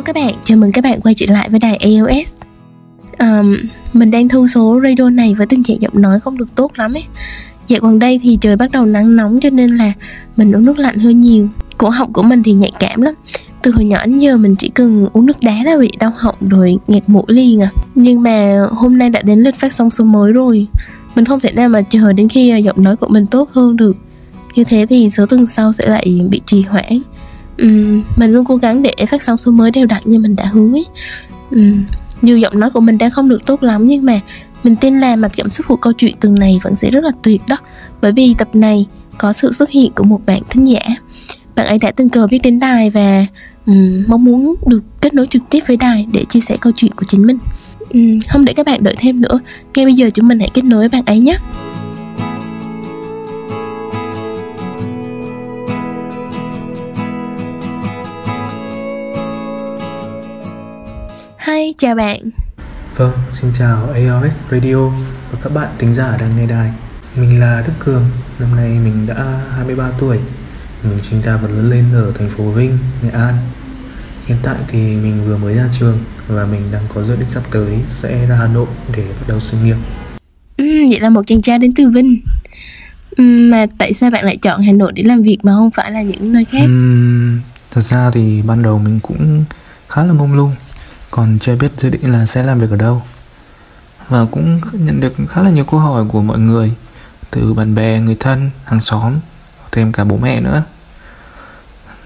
Hello các bạn, chào mừng các bạn quay trở lại với đài AOS um, Mình đang thu số radio này với tình trạng giọng nói không được tốt lắm ấy. Dạo gần đây thì trời bắt đầu nắng nóng cho nên là mình uống nước lạnh hơi nhiều. Cổ họng của mình thì nhạy cảm lắm. Từ hồi nhỏ đến giờ mình chỉ cần uống nước đá là bị đau họng rồi nghẹt mũi liền à. Nhưng mà hôm nay đã đến lịch phát sóng số mới rồi. Mình không thể nào mà chờ đến khi à, giọng nói của mình tốt hơn được. Như thế thì số tuần sau sẽ lại bị trì hoãn um, mình luôn cố gắng để phát sóng số mới đều đặn như mình đã hứa ấy. Ừ, um, dù giọng nói của mình đang không được tốt lắm nhưng mà mình tin là mặt cảm xúc của câu chuyện tuần này vẫn sẽ rất là tuyệt đó. Bởi vì tập này có sự xuất hiện của một bạn thính giả. Bạn ấy đã tình cờ biết đến đài và um, mong muốn được kết nối trực tiếp với đài để chia sẻ câu chuyện của chính mình. Um, không để các bạn đợi thêm nữa. Ngay bây giờ chúng mình hãy kết nối với bạn ấy nhé. Hi, chào bạn. Vâng, xin chào AOS Radio và các bạn tính giả đang nghe đài. Mình là Đức Cường, năm nay mình đã 23 tuổi. Mình sinh ra và lớn lên ở thành phố Vinh, Nghệ An. Hiện tại thì mình vừa mới ra trường và mình đang có dự định sắp tới sẽ ra Hà Nội để bắt đầu sự nghiệp. Ừ, Vậy là một chàng trai đến từ Vinh. Ừ, Mà tại sao bạn lại chọn Hà Nội để làm việc mà không phải là những nơi khác? Uhm, thật ra thì ban đầu mình cũng khá là mông lung còn chưa biết dự định là sẽ làm việc ở đâu. Và cũng nhận được khá là nhiều câu hỏi của mọi người từ bạn bè người thân hàng xóm thêm cả bố mẹ nữa.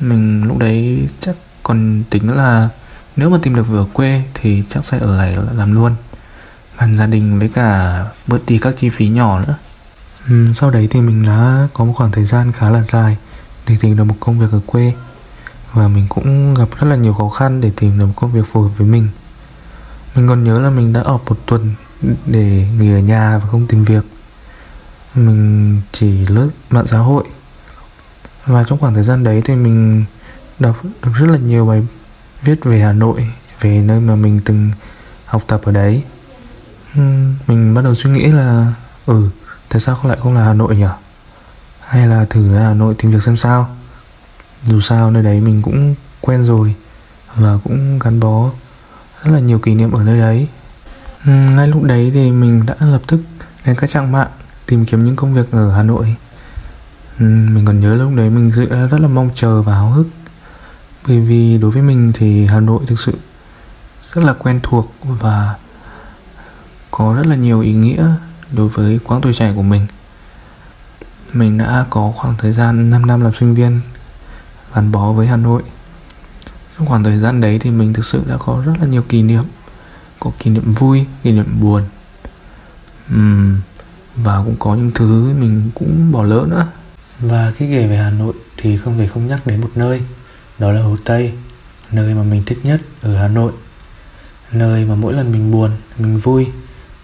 Mình lúc đấy chắc còn tính là nếu mà tìm được việc ở quê thì chắc sẽ ở lại làm luôn. Gần gia đình với cả bớt đi các chi phí nhỏ nữa. Ừ, sau đấy thì mình đã có một khoảng thời gian khá là dài để tìm được một công việc ở quê và mình cũng gặp rất là nhiều khó khăn để tìm được một công việc phù hợp với mình. Mình còn nhớ là mình đã ở một tuần để nghỉ ở nhà và không tìm việc. Mình chỉ lướt mạng xã hội. Và trong khoảng thời gian đấy thì mình đọc được rất là nhiều bài viết về Hà Nội, về nơi mà mình từng học tập ở đấy. Mình bắt đầu suy nghĩ là ừ tại sao không lại không là Hà Nội nhỉ? Hay là thử ra Hà Nội tìm việc xem sao? Dù sao nơi đấy mình cũng quen rồi và cũng gắn bó rất là nhiều kỷ niệm ở nơi đấy. Ngay lúc đấy thì mình đã lập tức lên các trang mạng tìm kiếm những công việc ở hà nội. Mình còn nhớ lúc đấy mình rất là mong chờ và háo hức. Bởi vì đối với mình thì hà nội thực sự rất là quen thuộc và có rất là nhiều ý nghĩa đối với quãng tuổi trẻ của mình. Mình đã có khoảng thời gian 5 năm làm sinh viên gắn bó với Hà Nội. Trong khoảng thời gian đấy thì mình thực sự đã có rất là nhiều kỷ niệm. Có kỷ niệm vui kỷ niệm buồn. Uhm, và cũng có những thứ mình cũng bỏ lỡ nữa. Và khi kể về Hà Nội thì không thể không nhắc đến một nơi đó là Hồ Tây nơi mà mình thích nhất ở Hà Nội. Nơi mà mỗi lần mình buồn mình vui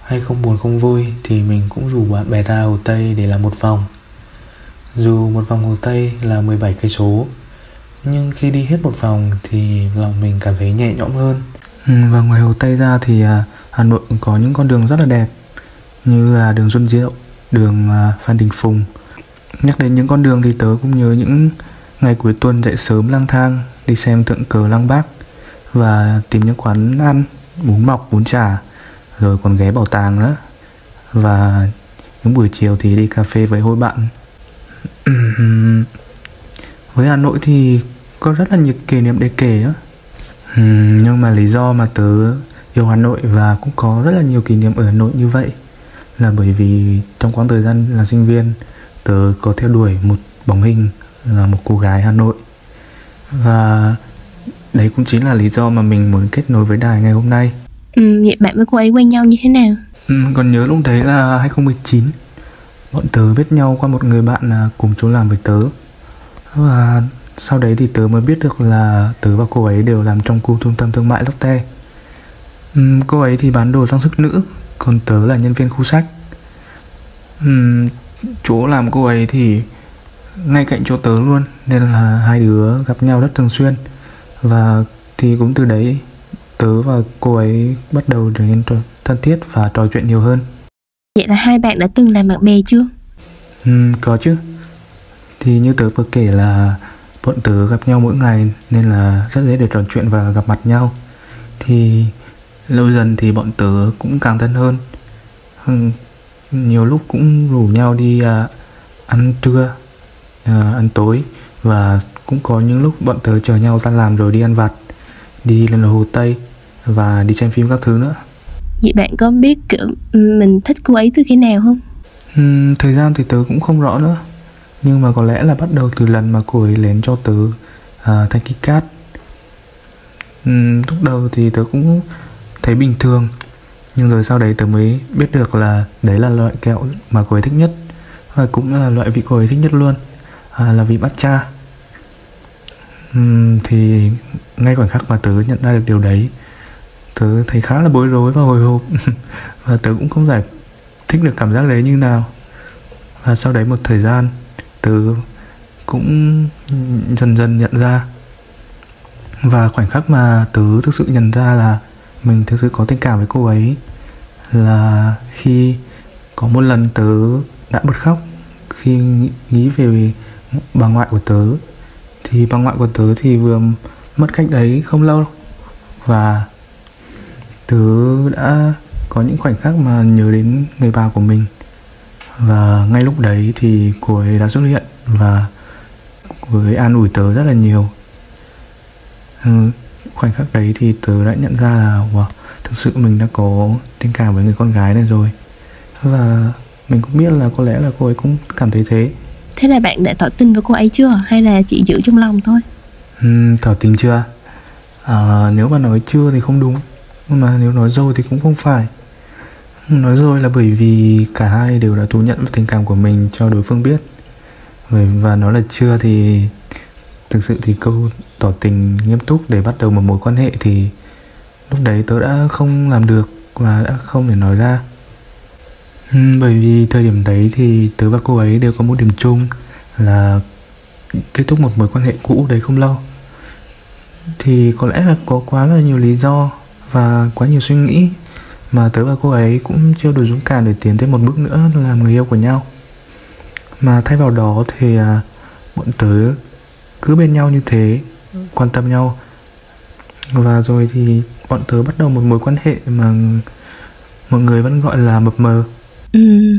hay không buồn không vui thì mình cũng rủ bạn bè ra Hồ Tây để làm một vòng. Dù một vòng Hồ Tây là 17 cây số nhưng khi đi hết một vòng thì lòng mình cảm thấy nhẹ nhõm hơn. Ừ, và ngoài hồ tây ra thì à, hà nội có những con đường rất là đẹp như là đường xuân diệu đường à, phan đình phùng. Nhắc đến những con đường thì tớ cũng nhớ những ngày cuối tuần dậy sớm lang thang đi xem tượng cờ lăng bác và tìm những quán ăn bún mọc bún chả rồi còn ghé bảo tàng nữa. Và những buổi chiều thì đi cà phê với hội bạn với Hà Nội thì có rất là nhiều kỷ niệm để kể đó. Ừ, nhưng mà lý do mà tớ yêu Hà Nội và cũng có rất là nhiều kỷ niệm ở Hà Nội như vậy là bởi vì trong quãng thời gian là sinh viên tớ có theo đuổi một bóng hình là một cô gái Hà Nội. Và đấy cũng chính là lý do mà mình muốn kết nối với đài ngày hôm nay. Ừ, vậy bạn với cô ấy quen nhau như thế nào? Ừ, còn nhớ lúc đấy là 2019 bọn tớ biết nhau qua một người bạn à, cùng chỗ làm với tớ và sau đấy thì tớ mới biết được là tớ và cô ấy đều làm trong khu trung tâm thương mại Lotte. Uhm, cô ấy thì bán đồ trang sức nữ còn tớ là nhân viên khu sách. Uhm, chỗ làm cô ấy thì ngay cạnh chỗ tớ luôn nên là hai đứa gặp nhau rất thường xuyên. Và thì cũng từ đấy tớ và cô ấy bắt đầu trở nên thân thiết và trò chuyện nhiều hơn. Vậy là hai bạn đã từng làm bạn bè chưa? Ừ, có chứ thì như tớ vừa kể là bọn tớ gặp nhau mỗi ngày nên là rất dễ để trò chuyện và gặp mặt nhau. Thì lâu dần thì bọn tớ cũng càng thân hơn. Nhiều lúc cũng rủ nhau đi à, ăn trưa à, ăn tối và cũng có những lúc bọn tớ chờ nhau ra làm rồi đi ăn vặt đi lên hồ tây và đi xem phim các thứ nữa. Vậy bạn có biết kiểu mình thích cô ấy từ khi nào không? Uhm, thời gian thì tớ cũng không rõ nữa nhưng mà có lẽ là bắt đầu từ lần mà cô ấy lén cho tớ à, uh, thanh cát. Uhm, lúc đầu thì tớ cũng thấy bình thường nhưng rồi sau đấy tớ mới biết được là đấy là loại kẹo mà cô ấy thích nhất và cũng là loại vị cô ấy thích nhất luôn à, là vị matcha. Uhm, thì ngay khoảnh khắc mà tớ nhận ra được điều đấy tớ thấy khá là bối rối và hồi hộp. Và tớ cũng không giải thích được cảm giác đấy như nào. Và sau đấy một thời gian tớ cũng dần dần nhận ra. Và khoảnh khắc mà tớ thực sự nhận ra là mình thực sự có tình cảm với cô ấy là khi có một lần tớ đã bật khóc khi nghĩ về bà ngoại của tớ. Thì bà ngoại của tớ thì vừa mất cách đấy không lâu và tớ đã có những khoảnh khắc mà nhớ đến người bà của mình và ngay lúc đấy thì cô ấy đã xuất hiện và cô ấy an ủi tớ rất là nhiều. Ừ, khoảnh khắc đấy thì tớ đã nhận ra là wow, thực sự mình đã có tình cảm với người con gái này rồi. Và mình cũng biết là có lẽ là cô ấy cũng cảm thấy thế. Thế là bạn đã tỏ tình với cô ấy chưa? Hay là chỉ giữ trong lòng thôi? Uhm, tỏ tình chưa? À, nếu mà nói chưa thì không đúng. Nhưng mà nếu nói rồi thì cũng không phải nói rồi là bởi vì cả hai đều đã thú nhận tình cảm của mình cho đối phương biết. Và nói là chưa thì thực sự thì câu tỏ tình nghiêm túc để bắt đầu một mối quan hệ thì lúc đấy tớ đã không làm được và đã không thể nói ra. Ừ, bởi vì thời điểm đấy thì tớ và cô ấy đều có một điểm chung là kết thúc một mối quan hệ cũ đấy không lâu. Thì có lẽ là có quá là nhiều lý do và quá nhiều suy nghĩ mà tớ và cô ấy cũng chưa đủ dũng cảm để tiến thêm một bước nữa làm người yêu của nhau. Mà thay vào đó thì à, bọn tớ cứ bên nhau như thế quan tâm nhau. Và rồi thì bọn tớ bắt đầu một mối quan hệ mà mọi người vẫn gọi là mập mờ. Ừ.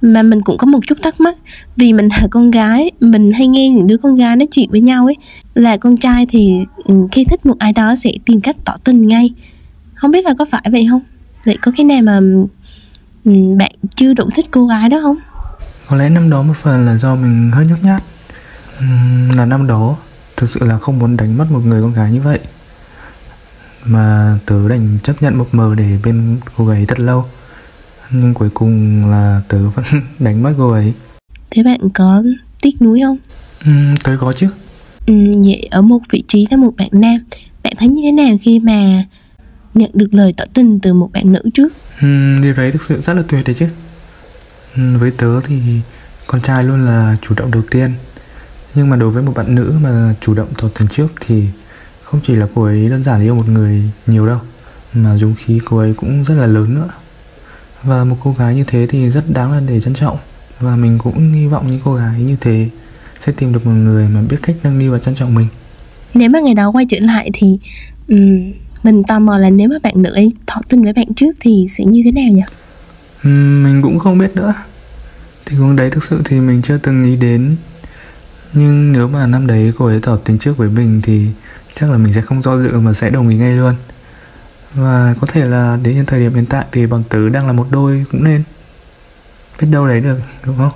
mà mình cũng có một chút thắc mắc. Vì mình là con gái mình hay nghe những đứa con gái nói chuyện với nhau ấy. Là con trai thì ừ, khi thích một ai đó sẽ tìm cách tỏ tình ngay. Không biết là có phải vậy không? Vậy có cái nào mà ừ, bạn chưa đủ thích cô gái đó không? Có lẽ năm đó một phần là do mình hơi nhút nhát. Uhm, là năm đó thực sự là không muốn đánh mất một người con gái như vậy. Mà tớ đành chấp nhận một mờ để bên cô gái thật lâu. Nhưng cuối cùng là tớ vẫn đánh mất cô ấy. Thế bạn có tiếc nuối không? Ừ, tớ có chứ. Ừ, vậy ở một vị trí là một bạn nam. Bạn thấy như thế nào khi mà nhận được lời tỏ tình từ một bạn nữ trước. Ừ, điều đấy thực sự rất là tuyệt đấy chứ. Ừ, với tớ thì con trai luôn là chủ động đầu tiên. Nhưng mà đối với một bạn nữ mà chủ động tỏ tình trước thì không chỉ là cô ấy đơn giản yêu một người nhiều đâu mà dung khí cô ấy cũng rất là lớn nữa. Và một cô gái như thế thì rất đáng là để trân trọng. Và mình cũng hy vọng những cô gái như thế sẽ tìm được một người mà biết cách nâng niu và trân trọng mình. Nếu mà ngày đó quay trở lại thì um, mình tò mò là nếu mà bạn nữ ấy tỏ tình với bạn trước thì sẽ như thế nào nhỉ? Um, mình cũng không biết nữa. Thì hôm đấy thực sự thì mình chưa từng nghĩ đến. Nhưng nếu mà năm đấy cô ấy tỏ tình trước với mình thì chắc là mình sẽ không do dự mà sẽ đồng ý ngay luôn. Và có thể là đến thời điểm hiện tại thì bọn tứ đang là một đôi cũng nên biết đâu đấy được đúng không?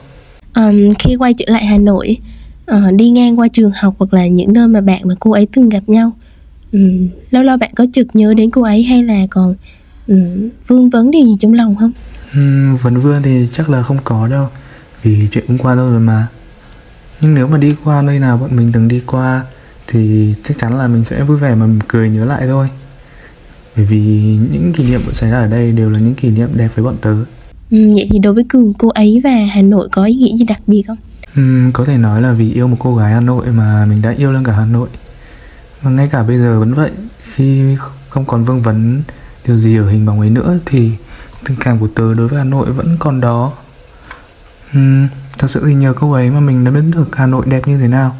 Um, khi quay trở lại hà nội uh, đi ngang qua trường học hoặc là những nơi mà bạn và cô ấy từng gặp nhau um, lâu lâu bạn có chợt nhớ đến cô ấy hay là còn um, vương vấn điều gì trong lòng không? Um, vấn vương thì chắc là không có đâu vì chuyện cũng qua lâu rồi mà. Nhưng nếu mà đi qua nơi nào bọn mình từng đi qua thì chắc chắn là mình sẽ vui vẻ mà cười nhớ lại thôi. Bởi vì những kỷ niệm xảy ra ở đây đều là những kỷ niệm đẹp với bọn tớ. Ừ, vậy thì đối với cường cô ấy và hà nội có ý nghĩa gì đặc biệt không? Ừ, có thể nói là vì yêu một cô gái hà nội mà mình đã yêu lên cả hà nội và ngay cả bây giờ vẫn vậy khi không còn vương vấn điều gì ở hình bóng ấy nữa thì tình cảm của tớ đối với hà nội vẫn còn đó. Uhm, thật sự thì nhờ cô ấy mà mình đã biết được hà nội đẹp như thế nào.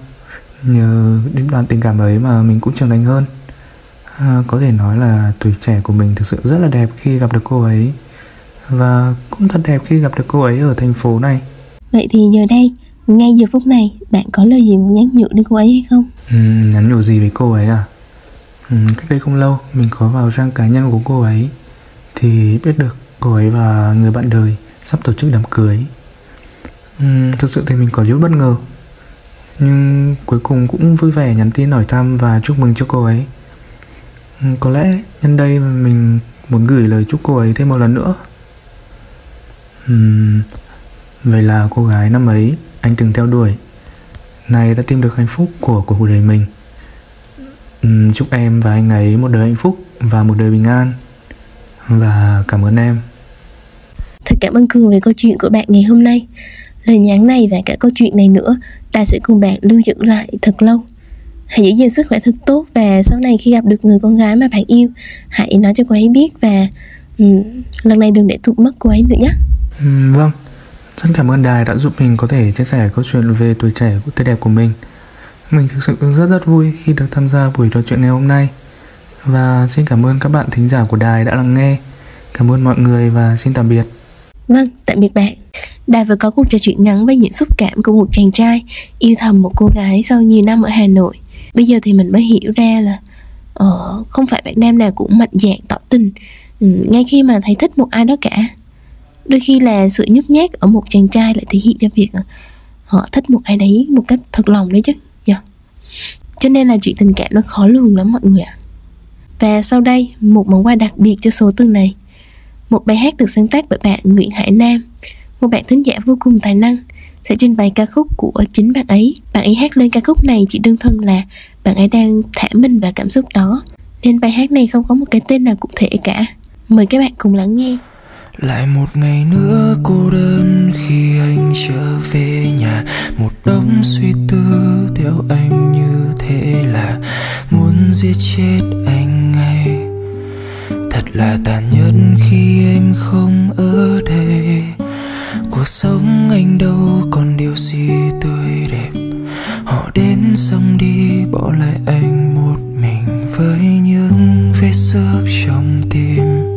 Nhờ đến đoạn tình cảm ấy mà mình cũng trưởng thành hơn. À, có thể nói là tuổi trẻ của mình thực sự rất là đẹp khi gặp được cô ấy. Và cũng thật đẹp khi gặp được cô ấy ở thành phố này. Vậy thì giờ đây ngay giờ phút này bạn có lời gì muốn nhắn nhủ đến cô ấy hay không? Ừ, nhắn nhủ gì với cô ấy à? Ừ, cách đây không lâu mình có vào trang cá nhân của cô ấy. Thì biết được cô ấy và người bạn đời sắp tổ chức đám cưới. Ừ, thực sự thì mình có chút bất ngờ. Nhưng cuối cùng cũng vui vẻ nhắn tin hỏi thăm và chúc mừng cho cô ấy. Ừ, có lẽ nhân đây mình muốn gửi lời chúc cô ấy thêm một lần nữa. Ừ, vậy là cô gái năm ấy anh từng theo đuổi. Này đã tìm được hạnh phúc của cuộc đời mình. Uhm, chúc em và anh ấy một đời hạnh phúc và một đời bình an. Và cảm ơn em. Thật cảm ơn cường về câu chuyện của bạn ngày hôm nay. Lời nhắn này và cả câu chuyện này nữa ta sẽ cùng bạn lưu giữ lại thật lâu. Hãy giữ gìn sức khỏe thật tốt và sau này khi gặp được người con gái mà bạn yêu hãy nói cho cô ấy biết và um, lần này đừng để tụt mất cô ấy nữa nhé. Um, vâng rất cảm ơn đài đã giúp mình có thể chia sẻ câu chuyện về tuổi trẻ của tươi đẹp của mình. Mình thực sự rất rất vui khi được tham gia buổi trò chuyện ngày hôm nay. Và xin cảm ơn các bạn thính giả của đài đã lắng nghe. Cảm ơn mọi người và xin tạm biệt. Vâng tạm biệt bạn. Đài vừa có cuộc trò chuyện ngắn với những xúc cảm của một chàng trai yêu thầm một cô gái sau nhiều năm ở Hà Nội. Bây giờ thì mình mới hiểu ra là uh, không phải bạn nam nào cũng mạnh dạn tỏ tình. Ừ, ngay khi mà thấy thích một ai đó cả. Đôi khi là sự nhút nhát ở một chàng trai lại thể hiện cho việc ờ, họ thích một ai đấy một cách thật lòng đấy chứ. Yeah. Cho nên là chuyện tình cảm nó khó lường lắm mọi người ạ. Và sau đây, một món quà đặc biệt cho số tuần này. Một bài hát được sáng tác bởi bạn Nguyễn Hải Nam một bạn thính giả vô cùng tài năng sẽ trình bày ca khúc của chính bạn ấy. Bạn ấy hát lên ca khúc này chỉ đơn thuần là bạn ấy đang thả mình vào cảm xúc đó. Nên bài hát này không có một cái tên nào cụ thể cả. Mời các bạn cùng lắng nghe. Lại một ngày nữa cô đơn khi anh trở về nhà. Một đống suy tư theo anh như thế là Muốn giết chết anh ngay. Thật là tàn nhẫn khi em không ở đây. Cuộc sống anh đâu còn điều gì tươi đẹp. Họ đến xong đi, bỏ lại anh một mình với những vết xước trong tim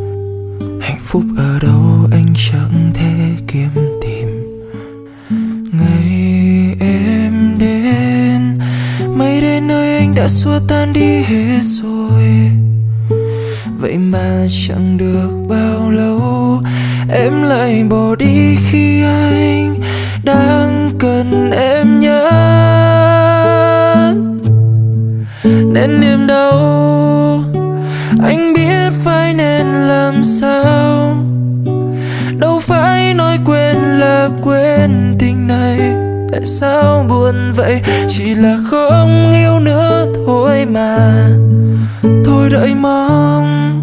hạnh phúc ở đâu, anh chẳng thể kiếm tìm. Ngày em đến mây đến nơi anh đã xua tan đi hết rồi. Vậy mà chẳng được bao lâu, em lại bỏ đi khi anh đang cần em nhất. Nên niềm đau, anh biết phải nên làm sao? Quên quên tình này, tại sao buồn vậy? Chỉ là không yêu nữa thôi mà. Thôi đợi mong,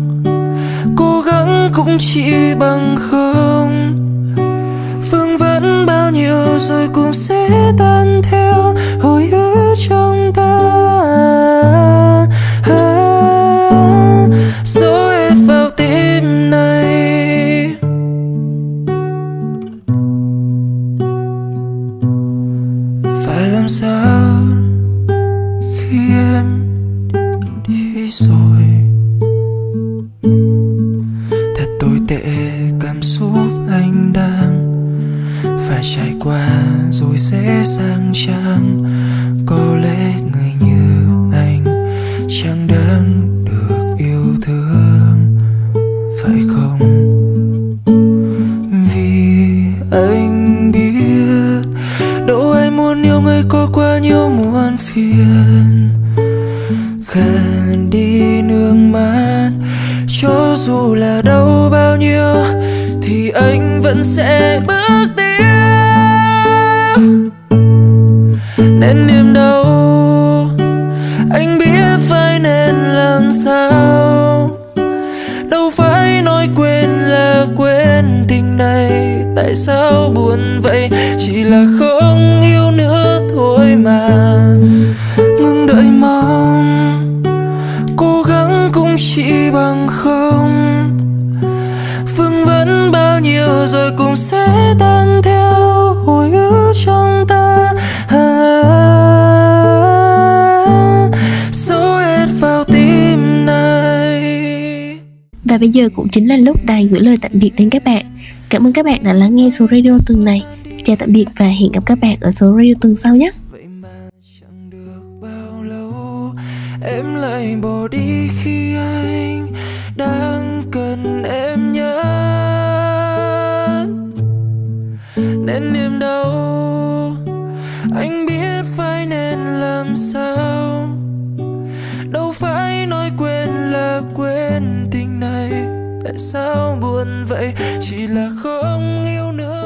cố gắng cũng chỉ bằng không. Phương vấn bao nhiêu rồi cũng sẽ tan theo hồi ức trong phải làm sao khi em đi rồi. Thật tồi tệ cảm xúc anh đang phải trải qua rồi sẽ sang trang có lẽ muốn yêu người có quá nhiều muôn phiền. Gần đi nước mắt, cho dù là đau bao nhiêu, thì anh vẫn sẽ bước tiếp. Nên niềm đau, anh biết phải nên làm sao. Đâu phải nói quên là quên tình này, tại sao buồn vậy? Chỉ là không cũng chính là lúc đài gửi lời tạm biệt đến các bạn. Cảm ơn các bạn đã lắng nghe số radio tuần này. Chào tạm biệt và hẹn gặp các bạn ở số radio tuần sau nhé. Vậy mà chẳng được bao lâu, em lại bỏ đi khi anh đang cần em nhất. Nên niềm đau, anh biết phải nên làm sao? Tại sao buồn vậy? Chỉ là không yêu nữa.